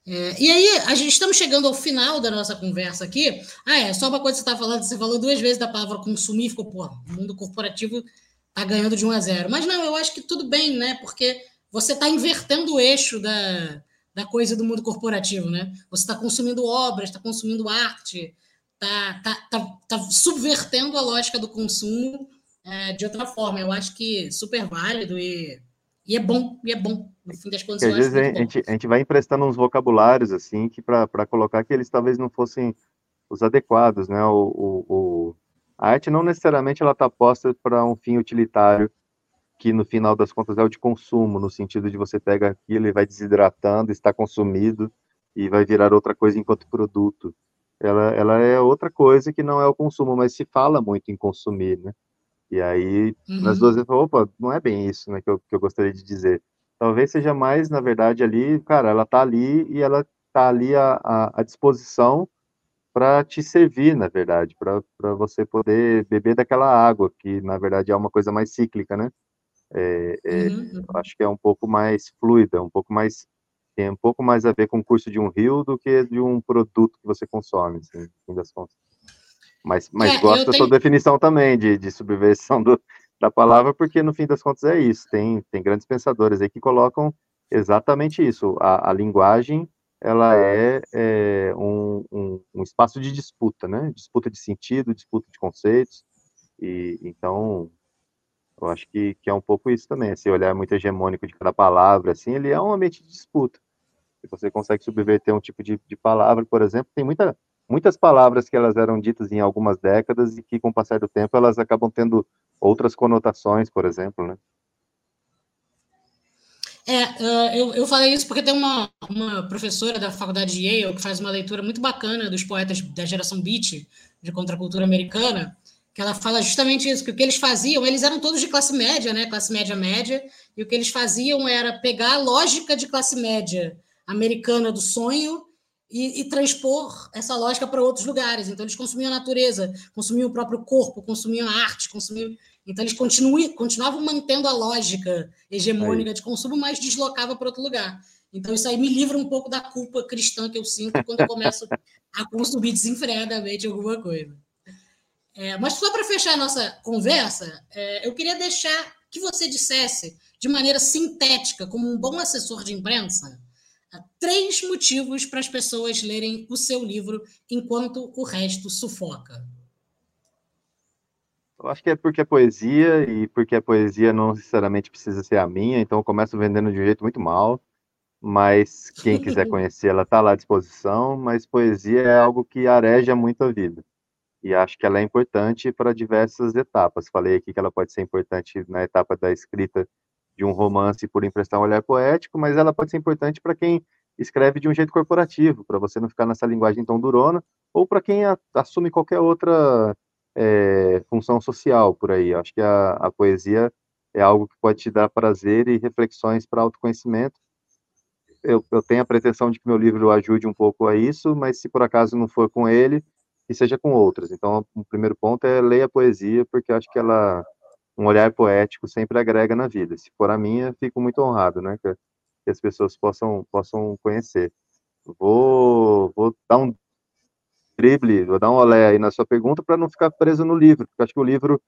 É, e aí, a gente estamos chegando ao final da nossa conversa aqui. Ah, é, só uma coisa que você está falando, você falou duas vezes da palavra consumir, ficou, pô, o mundo corporativo está ganhando de 1 a 0. Mas não, eu acho que tudo bem, né? Porque você está invertendo o eixo da, da coisa do mundo corporativo, né? Você está consumindo obras, está consumindo arte, está tá, tá, tá subvertendo a lógica do consumo é, de outra forma. Eu acho que super válido e e é bom, e é bom. No fim das contas, às vezes a gente, a gente vai emprestando uns vocabulários, assim, que para colocar que eles talvez não fossem os adequados, né? O, o, o a arte não necessariamente ela está posta para um fim utilitário, que no final das contas é o de consumo, no sentido de você pega aquilo e vai desidratando, está consumido e vai virar outra coisa enquanto produto. Ela, ela é outra coisa que não é o consumo, mas se fala muito em consumir, né? E aí, uhum. nas duas vezes, opa, não é bem isso né, que, eu, que eu gostaria de dizer. Talvez seja mais, na verdade, ali, cara, ela tá ali e ela tá ali à, à, à disposição para te servir, na verdade, para você poder beber daquela água, que na verdade é uma coisa mais cíclica, né? É, é, uhum. Acho que é um pouco mais fluida, um pouco mais tem um pouco mais a ver com o curso de um rio do que de um produto que você consome, assim, no fim das contas. Mas, mas é, gosto da tenho... sua definição também de, de subversão do, da palavra, porque no fim das contas é isso. Tem, tem grandes pensadores aí que colocam exatamente isso. A, a linguagem ela é, é um, um, um, espaço de disputa, né? Disputa de sentido, disputa de conceitos. E então eu acho que, que é um pouco isso também. Se olhar muito hegemônico de cada palavra, assim, ele é um ambiente de disputa. Se você consegue subverter um tipo de, de palavra, por exemplo, tem muita muitas palavras que elas eram ditas em algumas décadas e que, com o passar do tempo, elas acabam tendo outras conotações, por exemplo, né? É, eu, eu falei isso porque tem uma, uma professora da faculdade de Yale que faz uma leitura muito bacana dos poetas da geração beat, de contracultura americana, que ela fala justamente isso, que o que eles faziam, eles eram todos de classe média, né, classe média média, e o que eles faziam era pegar a lógica de classe média americana do sonho e, e, transpor essa lógica para outros lugares. Então, eles consumiam a natureza, consumiam o próprio corpo, consumiam a arte, consumiam. Então, eles continuavam mantendo a lógica hegemônica aí. de consumo, mas deslocava para outro lugar. Então, isso aí me livra um pouco da culpa cristã que eu sinto quando eu começo a consumir desenfreadamente alguma coisa. É, mas só para fechar a nossa conversa, é, eu queria deixar que você dissesse, de maneira sintética, como um bom assessor de imprensa, três motivos para as pessoas lerem o seu livro enquanto o resto sufoca. Eu acho que é porque é poesia e porque a poesia não necessariamente precisa ser a minha, então eu começo vendendo de um jeito muito mal, mas quem quiser conhecer, ela está lá à disposição, mas poesia é algo que areja muito a vida. E acho que ela é importante para diversas etapas. Falei aqui que ela pode ser importante na etapa da escrita de um romance por emprestar um olhar poético, mas ela pode ser importante para quem escreve de um jeito corporativo, para você não ficar nessa linguagem tão durona, ou para quem a, assume qualquer outra é, função social por aí. Acho que a, a, poesia é algo que pode te dar prazer e reflexões para autoconhecimento. Eu, eu tenho a pretensão de que meu livro ajude um pouco a isso, mas se por acaso não for com ele, que seja com outras. Então, o primeiro ponto é ler a poesia, porque acho que ela um olhar poético sempre agrega na vida. Se for a minha, fico muito honrado, né, que, que as pessoas possam possam conhecer. Vou vou dar um drible, vou dar um olé aí na sua pergunta para não ficar preso no livro, porque acho que o livro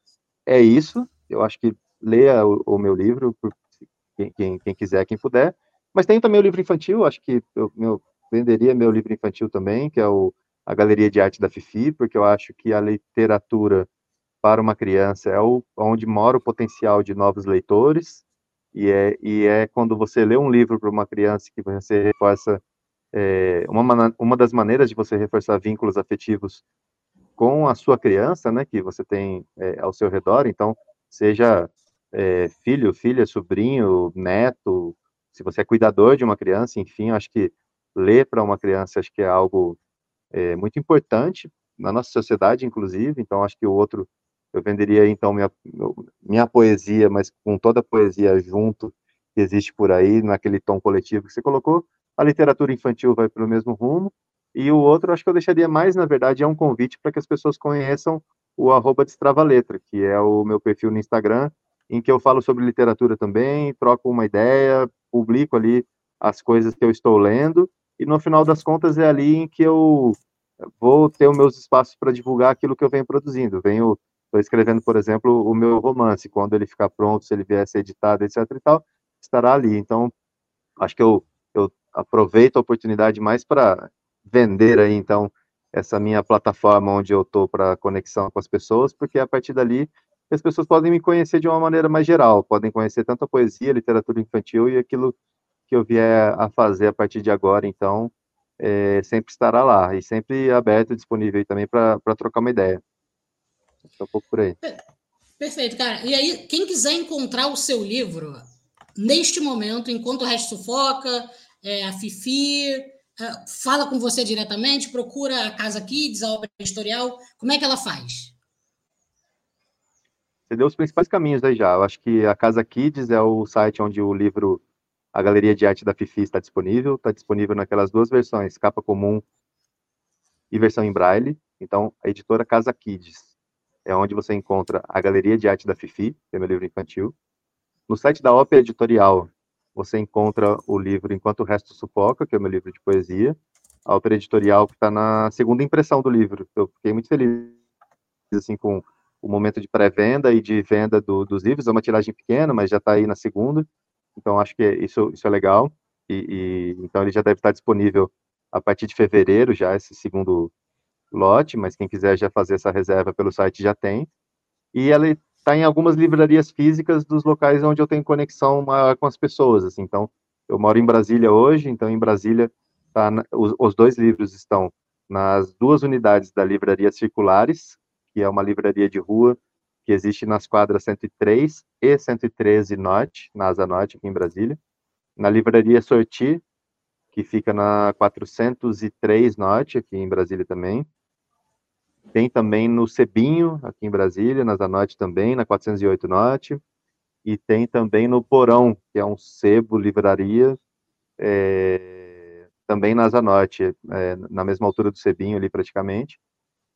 é isso. Eu acho que leia o, o meu livro, quem, quem, quem, quiser, quem puder. Mas tem também o livro infantil, acho que eu, eu venderia meu livro infantil também, que é o a Galeria de Arte da Fifi, porque eu acho que a literatura para uma criança é o, onde mora o potencial de novos leitores, e é, e é quando você lê um livro para uma criança que você reforça, é, uma, uma das maneiras de você reforçar vínculos afetivos com a sua criança, né, que você tem é, ao seu redor, então, seja é, filho, filha, sobrinho, neto, se você é cuidador de uma criança, enfim, acho que ler para uma criança, acho que é algo é, muito importante na nossa sociedade, inclusive. Então, acho que o outro eu venderia então minha, minha poesia, mas com toda a poesia junto que existe por aí, naquele tom coletivo que você colocou. A literatura infantil vai pelo mesmo rumo. E o outro, acho que eu deixaria mais, na verdade, é um convite para que as pessoas conheçam o arroba Destrava Letra, que é o meu perfil no Instagram, em que eu falo sobre literatura também, troco uma ideia, publico ali as coisas que eu estou lendo, e no final das contas é ali em que eu vou ter os meus espaços para divulgar aquilo que eu venho produzindo. Venho, estou escrevendo, por exemplo, o meu romance, quando ele ficar pronto, se ele vier a ser editado, etc e tal, estará ali. Então, acho que eu, eu aproveito a oportunidade mais para vender aí, então, essa minha plataforma onde eu estou para conexão com as pessoas, porque a partir dali as pessoas podem me conhecer de uma maneira mais geral, podem conhecer tanto a poesia, a literatura infantil e aquilo que eu vier a fazer a partir de agora, então, é, sempre estará lá e sempre aberto, disponível também para trocar uma ideia. Acho um pouco por aí. Perfeito, cara. E aí, quem quiser encontrar o seu livro, neste momento, enquanto o resto sufoca, é, a Fifi, é, fala com você diretamente, procura a Casa Kids, a obra editorial, como é que ela faz? Você deu os principais caminhos aí já. Eu acho que a Casa Kids é o site onde o livro a galeria de arte da Fifi está disponível, está disponível naquelas duas versões, capa comum e versão em braille. Então, a editora Casa Kids é onde você encontra a galeria de arte da Fifi, que é meu livro infantil. No site da Ópera Editorial, você encontra o livro Enquanto o Resto Sufoca, que é o meu livro de poesia. A Ópera Editorial que está na segunda impressão do livro. Eu fiquei muito feliz assim com o momento de pré-venda e de venda do, dos livros. É uma tiragem pequena, mas já está aí na segunda. Então, acho que isso, isso é legal. E, e, então, ele já deve estar disponível a partir de fevereiro, já esse segundo lote, mas quem quiser já fazer essa reserva pelo site já tem. E ela está em algumas livrarias físicas dos locais onde eu tenho conexão uh, com as pessoas. Assim. Então, eu moro em Brasília hoje, então em Brasília tá os, os dois livros estão nas duas unidades da Livraria Circulares, que é uma livraria de rua que existe nas quadras 103 e 113 Norte, na Asa Norte, aqui em Brasília. Na livraria Sorti, que fica na 403 Norte, aqui em Brasília também. Tem também no Cebinho, aqui em Brasília, na Asa Norte também, na 408 Norte. E tem também no Porão, que é um sebo, livraria, é, também na Asa Norte, é, na mesma altura do Cebinho ali praticamente.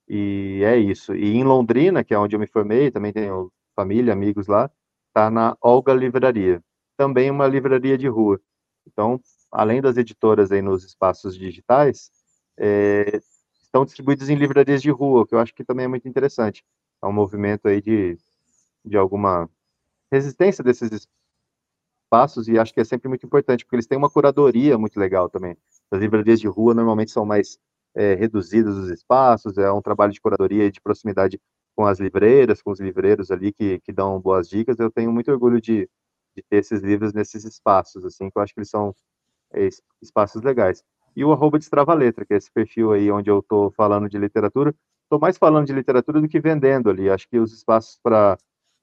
E é isso. E em Londrina, que é onde eu me formei, também tenho família, amigos lá, tá na Olga Livraria, também uma livraria de rua. Então, além das editoras aí nos espaços digitais, é, estão distribuídos em livrarias de rua, que eu acho que também é muito interessante. É um movimento aí de, de alguma resistência desses espaços e acho que é sempre muito importante, porque eles têm uma curadoria muito legal também. As livrarias de rua normalmente são mais é, reduzidos os espaços, é um trabalho de curadoria e de proximidade com as livreiras, com os livreiros ali que, que dão boas dicas. Eu tenho muito orgulho de, de ter esses livros nesses espaços, assim, que eu acho que eles são espaços legais. E o arroba Destrava Letra, que é esse perfil aí onde eu estou falando de literatura, estou mais falando de literatura do que vendendo ali. Acho que os espaços para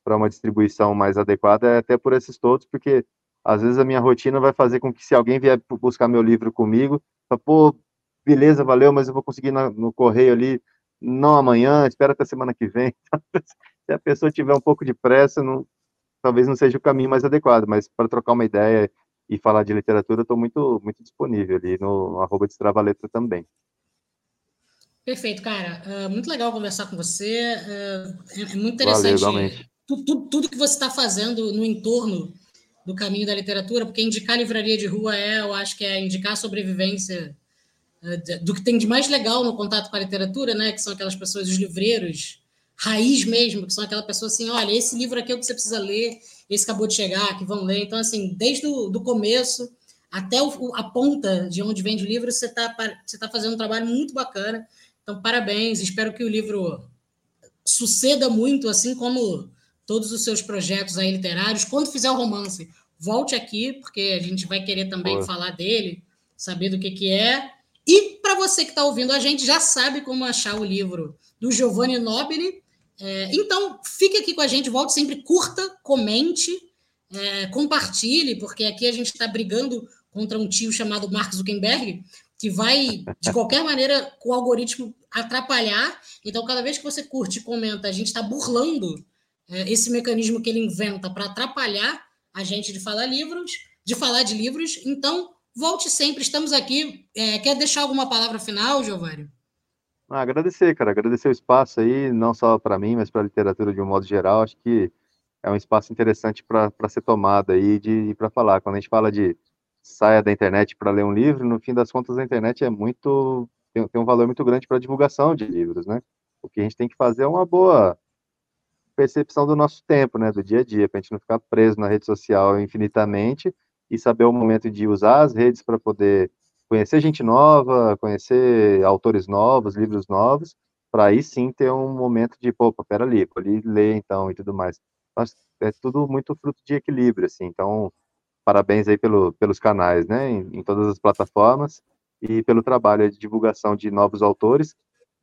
uma distribuição mais adequada é até por esses todos, porque às vezes a minha rotina vai fazer com que se alguém vier buscar meu livro comigo, pô, beleza, valeu, mas eu vou conseguir na, no correio ali, não amanhã, espera até semana que vem. Se a pessoa tiver um pouco de pressa, não, talvez não seja o caminho mais adequado, mas para trocar uma ideia e falar de literatura, estou muito, muito disponível ali no, no arroba Destrava Letra também. Perfeito, cara. Uh, muito legal conversar com você. Uh, é, é, muito interessante Valeu, tudo, tudo, tudo, que você está fazendo no entorno do caminho da literatura, porque indicar livraria de rua é, eu acho que é indicar sobrevivência eh, do que tem de mais legal no contato com a literatura, né? Que são aquelas pessoas, os livreiros, raiz mesmo, que são aquela pessoa assim, olha, esse livro aqui é o que você precisa ler, esse acabou de chegar, que vão ler. Então, assim, desde o do começo até o, a ponta de onde vende o livro, você está você tá fazendo um trabalho muito bacana. Então, parabéns. Espero que o livro suceda muito, assim como todos os seus projetos aí literários. Quando fizer o romance, volte aqui, porque a gente vai querer também Boa. falar dele, saber do que, que é. E para você que está ouvindo, a gente já sabe como achar o livro do Giovanni Nobili. É, então, fique aqui com a gente, volte sempre, curta, comente, é, compartilhe, porque aqui a gente está brigando contra um tio chamado Mark Zuckerberg, que vai, de qualquer maneira, com o algoritmo atrapalhar. Então, cada vez que você curte e comenta, a gente está burlando é, esse mecanismo que ele inventa para atrapalhar a gente de falar livros, de falar de livros. Então, volte sempre, estamos aqui. É, quer deixar alguma palavra final, Giovanni? Ah, agradecer, cara, agradecer o espaço aí, não só para mim, mas para a literatura de um modo geral. Acho que é um espaço interessante para ser tomado aí e para falar. Quando a gente fala de saia da internet para ler um livro, no fim das contas a internet é muito tem, tem um valor muito grande para a divulgação de livros, né? O que a gente tem que fazer é uma boa percepção do nosso tempo, né, do dia a dia, para a gente não ficar preso na rede social infinitamente e saber o momento de usar as redes para poder conhecer gente nova, conhecer autores novos, livros novos, para aí sim ter um momento de, pô, pera ali, vou ali ler então e tudo mais. Mas é tudo muito fruto de equilíbrio, assim, então parabéns aí pelo, pelos canais, né, em, em todas as plataformas e pelo trabalho de divulgação de novos autores,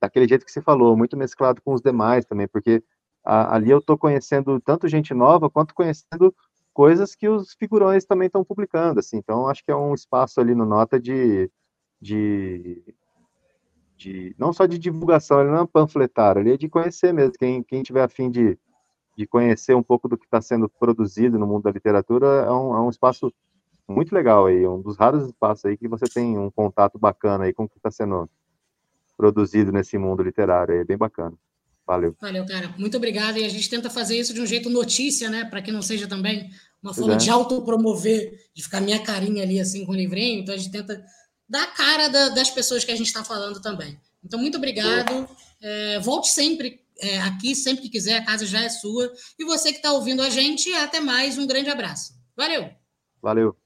daquele jeito que você falou, muito mesclado com os demais também, porque a, ali eu estou conhecendo tanto gente nova quanto conhecendo coisas que os figurões também estão publicando, assim, então acho que é um espaço ali no Nota de, de, de não só de divulgação, ele não é panfletário, ali é de conhecer mesmo, quem, quem tiver afim de, de conhecer um pouco do que está sendo produzido no mundo da literatura, é um, é um espaço muito legal aí, um dos raros espaços aí que você tem um contato bacana aí com o que está sendo produzido nesse mundo literário, é bem bacana. Valeu. Valeu, cara. Muito obrigado. E a gente tenta fazer isso de um jeito notícia, né? Para que não seja também uma forma é. de autopromover, de ficar minha carinha ali assim com o livrinho. Então a gente tenta dar a cara da, das pessoas que a gente está falando também. Então, muito obrigado. É, volte sempre é, aqui, sempre que quiser, a casa já é sua. E você que está ouvindo a gente, até mais. Um grande abraço. Valeu! Valeu!